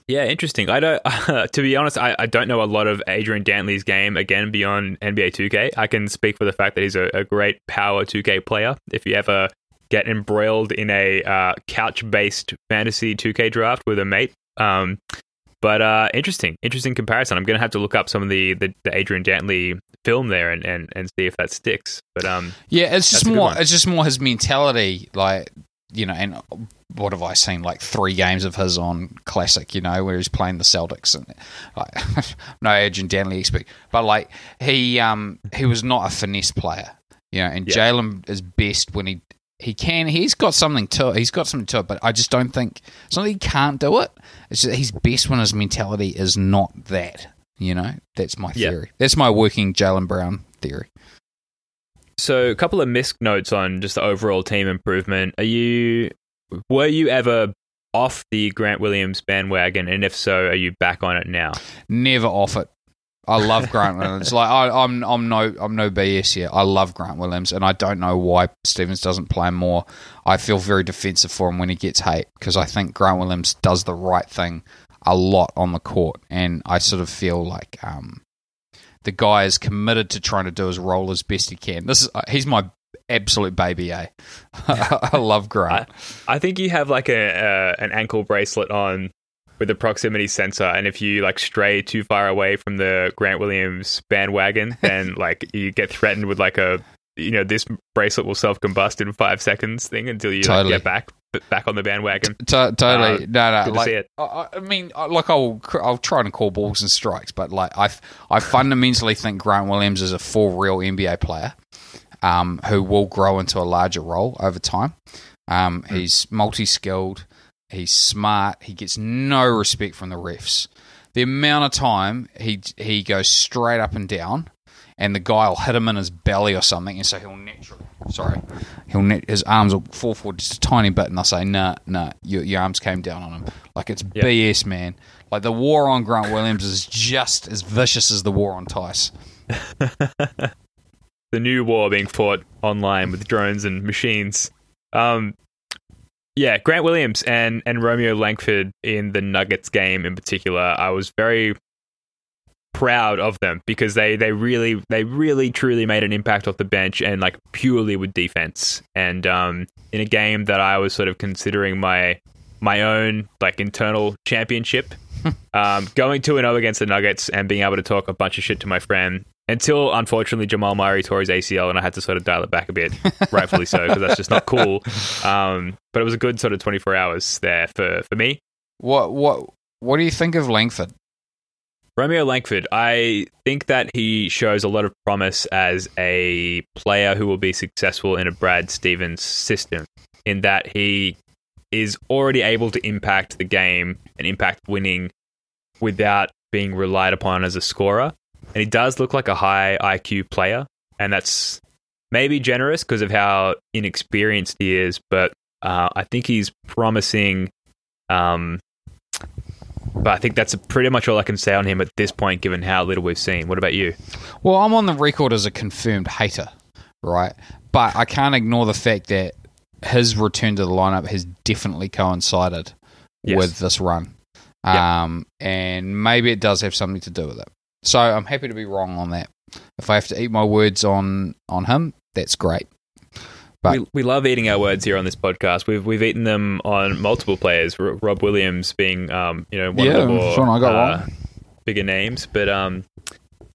Yeah, interesting. I don't. to be honest, I, I don't know a lot of Adrian Dantley's game again beyond NBA 2K. I can speak for the fact that he's a, a great power 2K player. If you ever get embroiled in a uh, couch-based fantasy 2K draft with a mate, um, but uh, interesting, interesting comparison. I'm going to have to look up some of the, the, the Adrian Dantley film there and, and, and see if that sticks. But um, Yeah, it's just That's a good more. It's just more his mentality, like you know. And what have I seen? Like three games of his on Classic, you know, where he's playing the Celtics, and like no Adrian Dantley expert, but like he um he was not a finesse player, you know. And Yeah. Jaylen is best when he he can. He's got something to it. He's got something to it, but I just don't think it's not that he can't do it. It's just that he's best when his mentality is not that. You know, that's my Yeah. theory. That's my working Jaylen Brown theory. So, a couple of misc notes on just the overall team improvement. Are you were you ever off the Grant Williams bandwagon, and if so, are you back on it now? never off it. I love Grant Williams. Like I, I'm, I'm no, I'm no BS here. I love Grant Williams, and I don't know why Stevens doesn't play more. I feel very defensive for him when he gets hate because I think Grant Williams does the right thing a lot on the court, and I sort of feel like um, the guy is committed to trying to do his role as best he can. This is uh, he's my absolute baby. A, I love Grant. I think you have like a an ankle bracelet on with a proximity sensor, and if you like stray too far away from the Grant Williams bandwagon, then like you get threatened with like a you know this bracelet will self combust in five seconds thing until you like, get back back on the bandwagon. To- totally. Uh, no, no. good to like, see it. I- I, I mean, like I'll I'll try and call balls and strikes, but like I I fundamentally think Grant Williams is a full real NBA player, um, who will grow into a larger role over time. Um, Hmm. he's multi skilled. He's smart. He gets no respect from the refs. The amount of time he he goes straight up and down, and the guy will hit him in his belly or something, and so he'll naturally sorry, he'll net, his arms will fall forward just a tiny bit, and they'll say, "Nah, nah, your, your arms came down on him." Like it's Yeah. BS, man. Like the war on Grant Williams is just as vicious as the war on Theis. the new war being fought online with drones and machines. Um, yeah, Grant Williams and, and Romeo Langford in the Nuggets game in particular, I was very proud of them because they, they really they really truly made an impact off the bench and like purely with defense. And um, in a game that I was sort of considering my my own like internal championship, um, going two and zero against the Nuggets and being able to talk a bunch of shit to my friend until unfortunately Jamal Murray tore his ACL and I had to sort of dial it back a bit, rightfully so because that's just not cool. Um, but it was a good sort of twenty four hours there for for me. What what what do you think of Langford? Romeo Langford, I think that he shows a lot of promise as a player who will be successful in a Brad Stevens system, in that he is already able to impact the game and impact winning without being relied upon as a scorer. And he does look like a high IQ player, and that's maybe generous because of how inexperienced he is, but uh, I think he's promising. Um, but I think that's pretty much all I can say on him at this point, given how little we've seen. What about you? Well, I'm on the record as a confirmed hater, right? But I can't ignore the fact that his return to the lineup has definitely coincided Yes. with this run. Yeah. Um, and maybe it does have something to do with it. So I'm happy to be wrong on that. If I have to eat my words on on him, that's great. But we, we love eating our words here on this podcast. We've we've eaten them on multiple players. R- Rob Williams being, um, you know, one Yeah, of the more I got uh, wrong. bigger names, but um,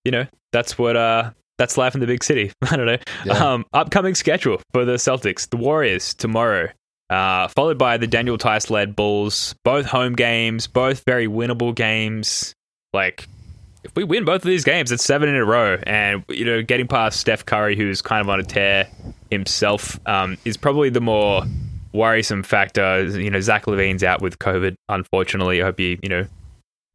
you know, that's what uh, that's life in the big city. I don't know. Yeah. Um, upcoming schedule for the Celtics: the Warriors tomorrow, uh, followed by the Daniel Theis led Bulls. Both home games, both very winnable games. Like we win both of these games, it's seven in a row, and you know, getting past Steph Curry, who's kind of on a tear himself, um, is probably the more worrisome factor. You know, Zach LaVine's out with COVID. Unfortunately, I hope he, you know,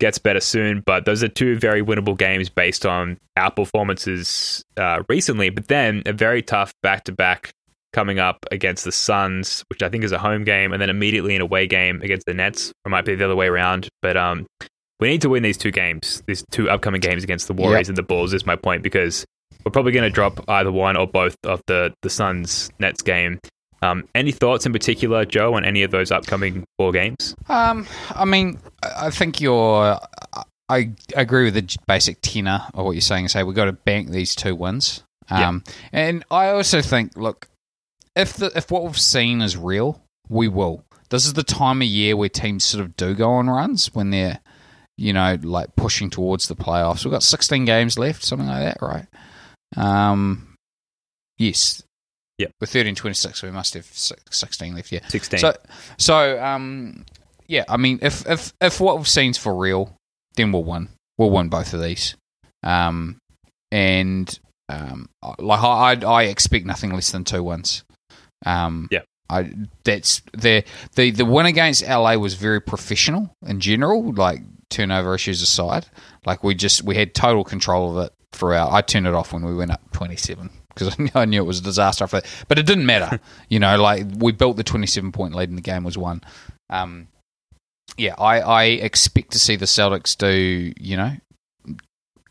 gets better soon. But those are two very winnable games based on our performances uh, recently. But then a very tough back to back coming up against the Suns, which I think is a home game, and then immediately an away game against the Nets. It might be the other way around. But um, we need to win these two games, these two upcoming games against the Warriors Yep. and the Bulls. Is my point because we're probably going to drop either one or both of the the Suns Nets game. Um, any thoughts in particular, Joe, on any of those upcoming four games? Um, I mean, I think you're. I agree with the basic tenor of what you're saying. Say we've got to bank these two wins. Um, and I also think, look, if the if what we've seen is real, we will. This is the time of year where teams sort of do go on runs when they're, you know, like pushing towards the playoffs. We've got 16 games left, something like that, right? Um, yes. Yep. We're 13 26, so we must have 16 left, yeah. Sixteen. So, so um, yeah. I mean, if if if what we've seen's for real, then we'll win. We'll win both of these. Um, and um, like I I I expect nothing less than two wins. Um, Yeah. I that's the the the win against LA was very professional in general. Like turnover issues aside, like we just we had total control of it throughout. I turned it off when we went up twenty seven because I knew, I knew it was a disaster after that. But it didn't matter, you know. Like we built the twenty seven point lead and the game was won. Um, yeah, I I expect to see the Celtics do you know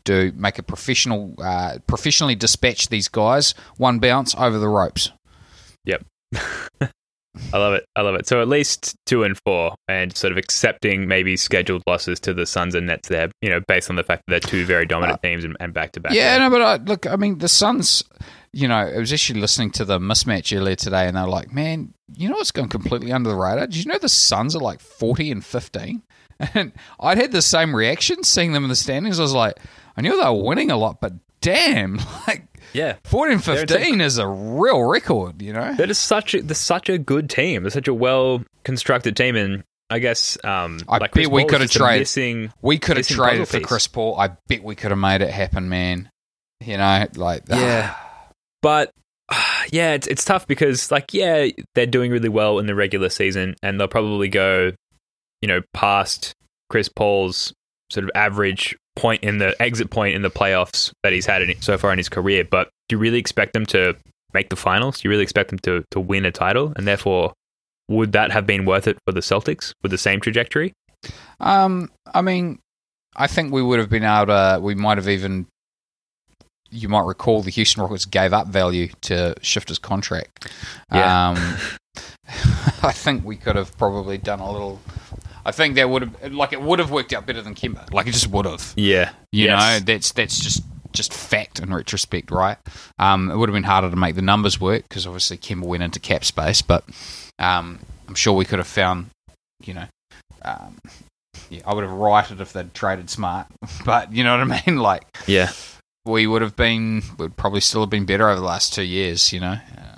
do make a professional uh, professionally dispatch these guys one bounce over the ropes. I love it. I love it. So at least two and four, and sort of accepting maybe scheduled losses to the Suns and Nets there. You know, based on the fact that they're two very dominant uh, teams and, back to back. Yeah, no, but I, look, I mean, the Suns. You know, I was actually listening to the mismatch earlier today, and they're like, "Man, you know what's gone completely under the radar? Did you know the Suns are like forty and 15? And I'd had the same reaction seeing them in the standings. I was like, I knew they were winning a lot, but damn, like yeah. They're fifteen is a real record. You know, That is such a, they're such a good team. They're such a well constructed team, and I guess um, I like bet we could have traded- missing. we could have traded for piece. Chris Paul. I bet we could have made it happen, man. You know, like Yeah. But yeah, it's it's tough because like yeah, they're doing really well in the regular season, and they'll probably go, you know, past Chris Paul's sort of average point in the exit point in the playoffs that he's had in, so far in his career. But do you really expect them to make the finals? Do you really expect them to to win a title? And therefore, would that have been worth it for the Celtics with the same trajectory? Um, I mean, I think we would have been able to. We might have even. You might recall the Houston Rockets gave up value to shift his contract. Yeah. Um, I think we could have probably done a little. I think that would have like it would have worked out better than Kemba. Like it just would have. Yeah, You Yes. know, that's that's just just fact in retrospect, right? Um, it would have been harder to make the numbers work because obviously Kemba went into cap space, but um, I'm sure we could have found, you know, um, yeah, I would have righted if they'd traded smart, but you know what I mean? Like yeah. we would have been, would probably still have been better over the last two years, you know. Um, I'm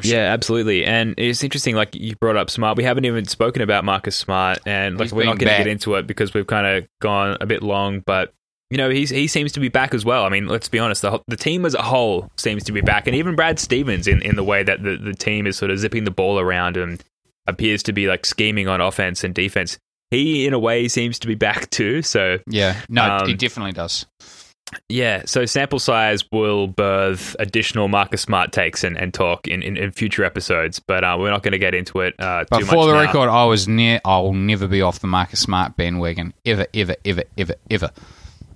sure- Yeah, absolutely. And it's interesting, like you brought up Smart. We haven't even spoken about Marcus Smart, and like He's we're not going to get into it because we've kind of gone a bit long. But you know, he's he seems to be back as well. I mean, let's be honest, the whole- the team as a whole seems to be back, and even Brad Stevens in in the way that the the team is sort of zipping the ball around and appears to be like scheming on offense and defense. He, in a way, seems to be back too. So yeah, no, Um, he definitely does. Yeah, so sample size will birth additional Marcus Smart takes and, and talk in, in, in future episodes, but uh, we're not going to get into it uh, But for the now. record, I was near. I will never be off the Marcus Smart bandwagon ever, ever, ever, ever, ever.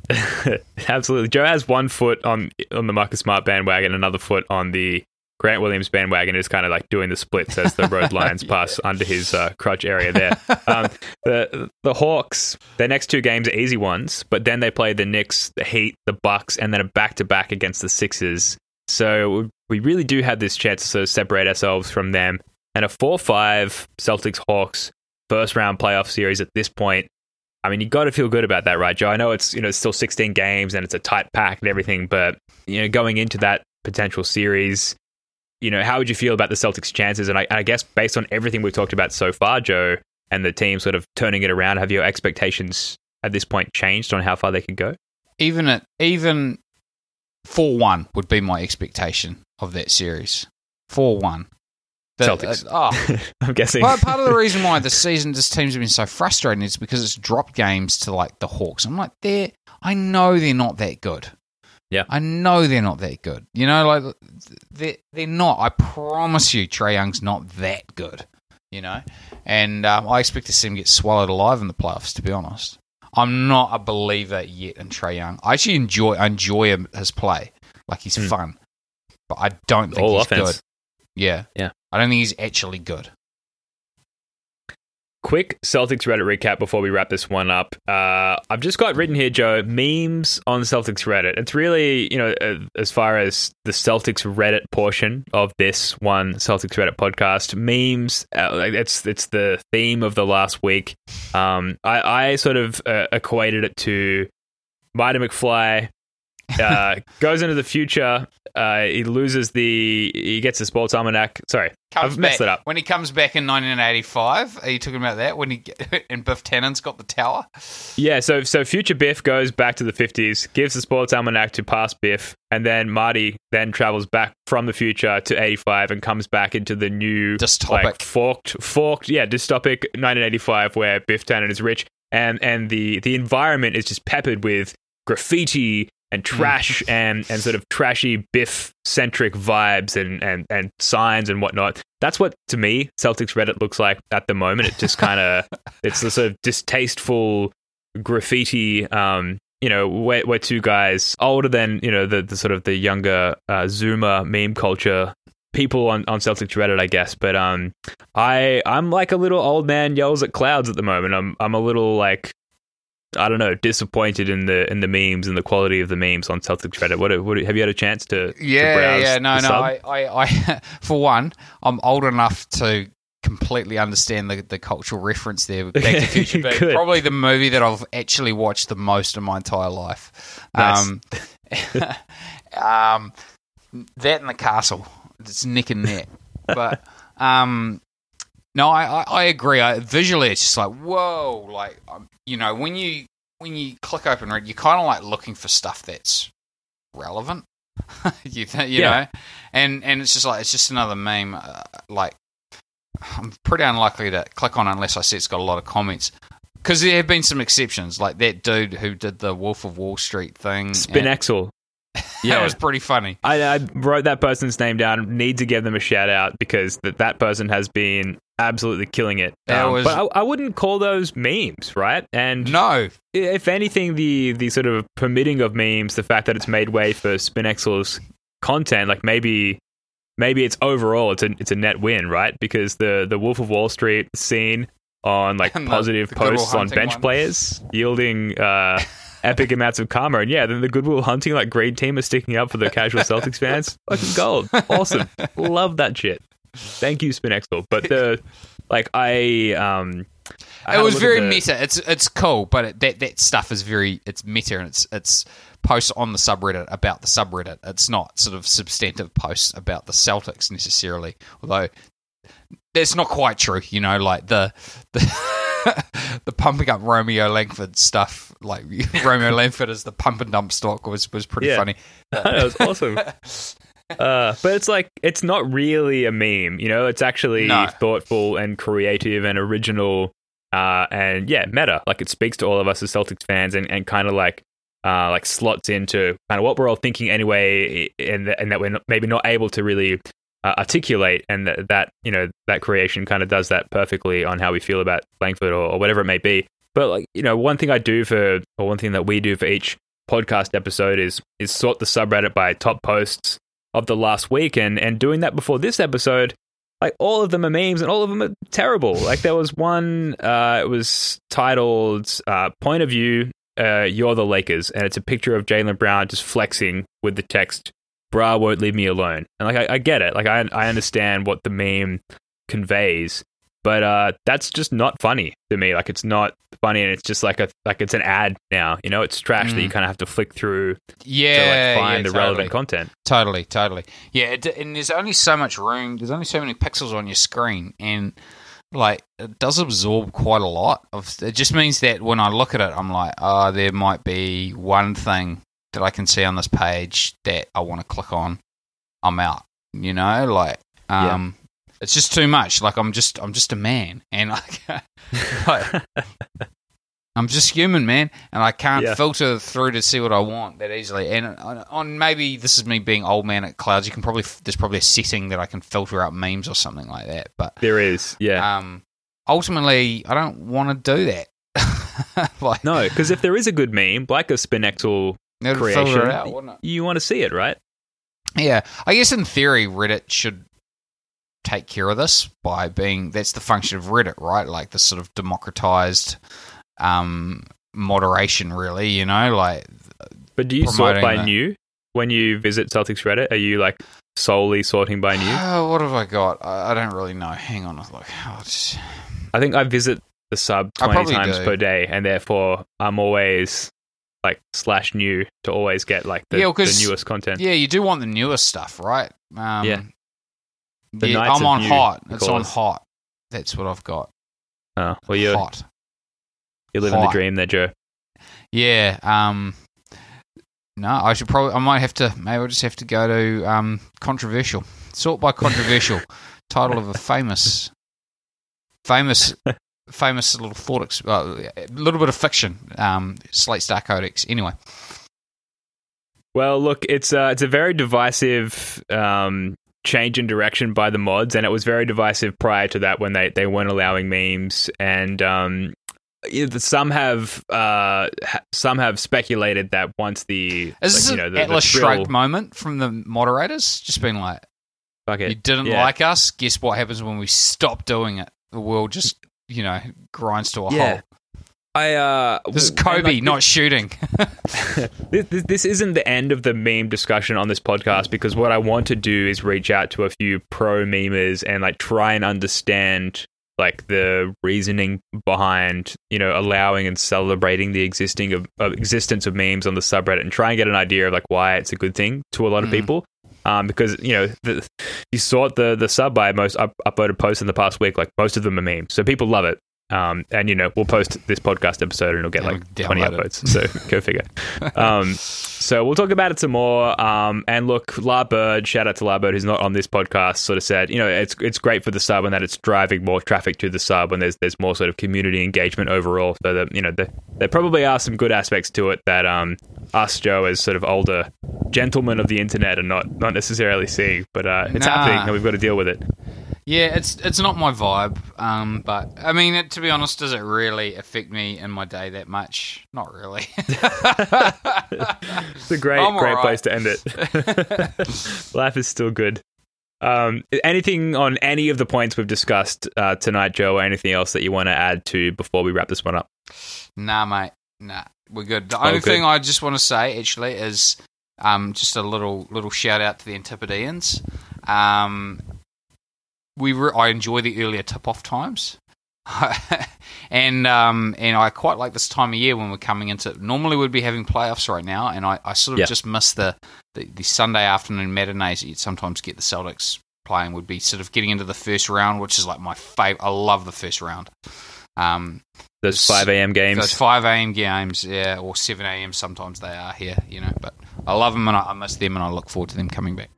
Absolutely. Joe has one foot on on the Marcus Smart bandwagon, another foot on the Grant Williams bandwagon is kind of like doing the splits as the road lines pass under his uh, crotch area there. Um, the the Hawks, their next two games are easy ones, but then they play the Knicks, the Heat, the Bucks, and then a back to back against the Sixers. So we really do have this chance to sort of separate ourselves from them. And a four five Celtics Hawks first round playoff series at this point. I mean, you got to feel good about that, right, Joe? I know it's you know it's still 16 games and it's a tight pack and everything, but you know going into that potential series, you know how would you feel about the Celtics' chances? And I, I guess based on everything we've talked about so far, Joe, and the team sort of turning it around, have your expectations at this point changed on how far they could go? Even at even four one would be my expectation of that series. Four one. Uh, Celtics. oh, I'm guessing. part, part of the reason why the season this teams have been so frustrating is because it's dropped games to like the Hawks. I'm like, they're I know they're not that good. Yeah. I know they're not that good. You know, like they're they're not. I promise you, Trae Young's not that good. You know, and um, I expect to see him get swallowed alive in the playoffs. To be honest, I'm not a believer yet in Trae Young. I actually enjoy I enjoy him, his play. Like he's Hmm. fun, but I don't think All he's offense. good. Yeah, Yeah. I don't think he's actually good. Quick Celtics Reddit recap before we wrap this one up. Uh, I've just got written here, Joe, memes on Celtics Reddit. It's really, you know, uh, as far as the Celtics Reddit portion of this one Celtics Reddit podcast, memes. Uh, it's it's the theme of the last week. Um, I, I sort of uh, equated it to Marty McFly uh, goes into the future. Uh, he loses the. He gets the sports almanac. Sorry, Comes I've messed back, it up. When he comes back in 1985, are you talking about that? When he and Biff Tannen's got the tower? Yeah, so so future Biff goes back to the 50s, gives the sports almanac to past Biff, and then Marty then travels back from the future to 85 and comes back into the new Dystopic. like, forked forked yeah dystopic 1985 where Biff Tannen is rich and and the the environment is just peppered with graffiti and trash and and sort of trashy Biff centric vibes and and and signs and whatnot. That's what to me Celtics Reddit looks like at the moment. It just kind of it's the sort of distasteful graffiti. Um, you know, we're, we're two guys older than you know the, the sort of the younger uh, Zoomer meme culture people on, on Celtics Reddit, I guess. But um, I I'm like a little old man yells at clouds at the moment. I'm I'm a little like I don't know disappointed in the in the memes and the quality of the memes on Celtic Reddit. What, what have you had a chance to? to Yeah, browse yeah, no, no. I, I, I, for one, I'm old enough to completely understand the, the cultural reference there. Back to Future, probably the movie that I've actually watched the most in my entire life. Nice. Um, um, that and the castle. It's neck and neck. But um, no, I, I, I agree. I, visually, it's just like whoa, like um, you know, when you when you click open Reddit, you're kind of like looking for stuff that's relevant. you th- you Yeah. know, and and it's just like it's just another meme. Uh, like I'm pretty unlikely to click on it unless I see it's got a lot of comments. Because there have been some exceptions, like that dude who did the Wolf of Wall Street thing. Spin and- Axel. That was pretty funny. I, I wrote that person's name down. Need to give them a shout out because that that person has been absolutely killing it. Um, was- but I, I wouldn't call those memes, right? And No, if anything, the the sort of permitting of memes, the fact that it's made way for Spinexel's content, like maybe maybe it's overall it's a it's a net win, right? Because the the Wolf of Wall Street scene on like the- positive the posts on bench players yielding uh, epic amounts of karma, and yeah, then the Goodwill Hunting like green team is sticking up for the casual Celtics fans. Fucking gold, awesome, love that shit. Thank you, Spinexel. But the like I um. I it was very the- meta. It's it's cool, but it, that that stuff is very it's meta and it's it's posts on the subreddit about the subreddit. It's not sort of substantive posts about the Celtics necessarily, although that's not quite true. You know, like the the the pumping up Romeo Langford stuff, like Romeo Langford as the pump and dump stock was was pretty Yeah. funny. that was awesome. Uh, but it's like it's not really a meme, you know. It's actually No. thoughtful and creative and original, uh, and yeah, meta. Like it speaks to all of us as Celtics fans, and, and kind of like uh, like slots into kind of what we're all thinking anyway, and th- and that we're not, maybe not able to really uh, articulate, and that, that you know that creation kind of does that perfectly on how we feel about Langford or, or whatever it may be. But like you know, one thing I do for, or one thing that we do for each podcast episode is is sort the subreddit by top posts of the last week and and doing that before this episode like all of them are memes and all of them are terrible. Like there was one uh it was titled uh point of view uh you're the lakers and it's a picture of jaylen brown just flexing with the text bra won't leave me alone. And like i, I get it. Like I, I understand what the meme conveys but uh that's just not funny to me like it's not funny and it's just like a like it's an ad now you know it's trash that you kind of have to flick through to Yeah, like find yeah, the relevant content Totally, totally. Yeah, it, and there's only so much room. There's only so many pixels on your screen, and like it does absorb quite a lot. Of it just means that when I look at it, I'm like, oh, there might be one thing that I can see on this page that I want to click on. I'm out. You know, like um, it's just too much. Like I'm just I'm just a man, and like, like I'm just human, man, and I can't Yeah. filter through to see what I want that easily. And on, on maybe this is me being old man at clouds. You can probably there's probably a setting that I can filter out memes or something like that. But There is, yeah. um, ultimately, I don't want to do that. like, no, because if there is a good meme, like a Spinexal it'd creation, out, you want to see it, right? Yeah, I guess in theory, Reddit should take care of this by being that's the function of Reddit, right? Like the sort of democratized um, moderation, really. You know, like But do you sort by that. new when you visit Celtics Reddit? Are you like solely sorting by new? oh, what have I got? I, I don't really know. Hang on, look. Oh, it's- I think I visit the sub I 20 probably times do. per day, and therefore I'm always like slash new to always get like the, Yeah, the 'cause- newest content. yeah, you do want the newest stuff, right? Um, Yeah. The yeah, I'm on New, hot. It's on hot. That's what I've got. Oh, well, you're, hot. you're living the dream there, Joe. Yeah. Um, no, I should probably. I might have to. Maybe I'll just have to go to um, controversial. Sort by controversial. Title of a famous, famous, famous little thought. Ex- uh, a little bit of fiction. Um, Slate Star Codex. Anyway. Well, look, it's uh, it's a very divisive um, change in direction by the mods, and it was very divisive prior to that when they, they weren't allowing memes, and um, some have uh, some have speculated that once the Is this like, you know the, the Atlas thrill- Shrugged moment from the moderators? Just being like, fuck it. you didn't Yeah. like us. Guess what happens when we stop doing it? The world just, you know, grinds to a Yeah. halt. I uh, This is Kobe, like, not shooting. this, this, this isn't the end of the meme discussion on this podcast because what I want to do is reach out to a few pro memers and like try and understand like the reasoning behind you know allowing and celebrating the existing of, of existence of memes on the subreddit and try and get an idea of like why it's a good thing to a lot of Mm. people. Um, because you know the, you sort the the sub by most up, uploaded posts in the past week, like most of them are memes, so people love it. Um, and you know we'll post this podcast episode and it'll get Yeah, like we'll twenty download it. upvotes. So go figure. Um, so we'll talk about it some more. Um, and look, La Bird, shout out to La Bird, who's not on this podcast, sort of said, you know, it's it's great for the sub and that it's driving more traffic to the sub and there's there's more sort of community engagement overall. So that you know, there, there probably are some good aspects to it that um us Joe as sort of older gentlemen of the internet are not not necessarily seeing. But uh, it's Nah. happening and we've got to deal with it. Yeah, it's it's not my vibe. Um, but I mean, it, to be honest, does it really affect me in my day that much? Not really. It's a great, I'm great alright. place to end it. Life is still good. Um, anything on any of the points we've discussed uh, tonight, Joe, or anything else that you want to add to before we wrap this one up? nah, mate. Nah, we're good. The Oh, only good. thing I just want to say actually is um, just a little little shout out to the Antipodeans. Um, we re- I enjoy the earlier tip off times. and um, and I quite like this time of year when we're coming into. Normally, we'd be having playoffs right now, and I, I sort of just miss the, the the Sunday afternoon matinees that you'd sometimes get the Celtics playing. Would be sort of getting into the first round, which is like my favorite. I love the first round. Um, Those 5 a.m. games. those five a.m. games, yeah, or seven a.m. Sometimes they are here, you know. But I love them and I, I miss them, and I look forward to them coming back.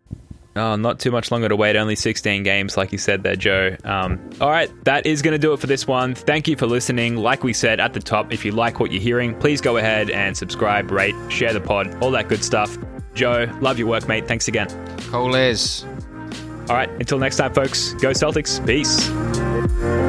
Oh, not too much longer to wait. Only 16 games, like you said there, Joe. Um, all right, that is going to do it for this one. Thank you for listening. Like we said at the top, if you like what you're hearing, please go ahead and subscribe, rate, share the pod, all that good stuff. Joe, love your work, mate. Thanks again. Cool as. All right, until next time, folks, go Celtics. Peace.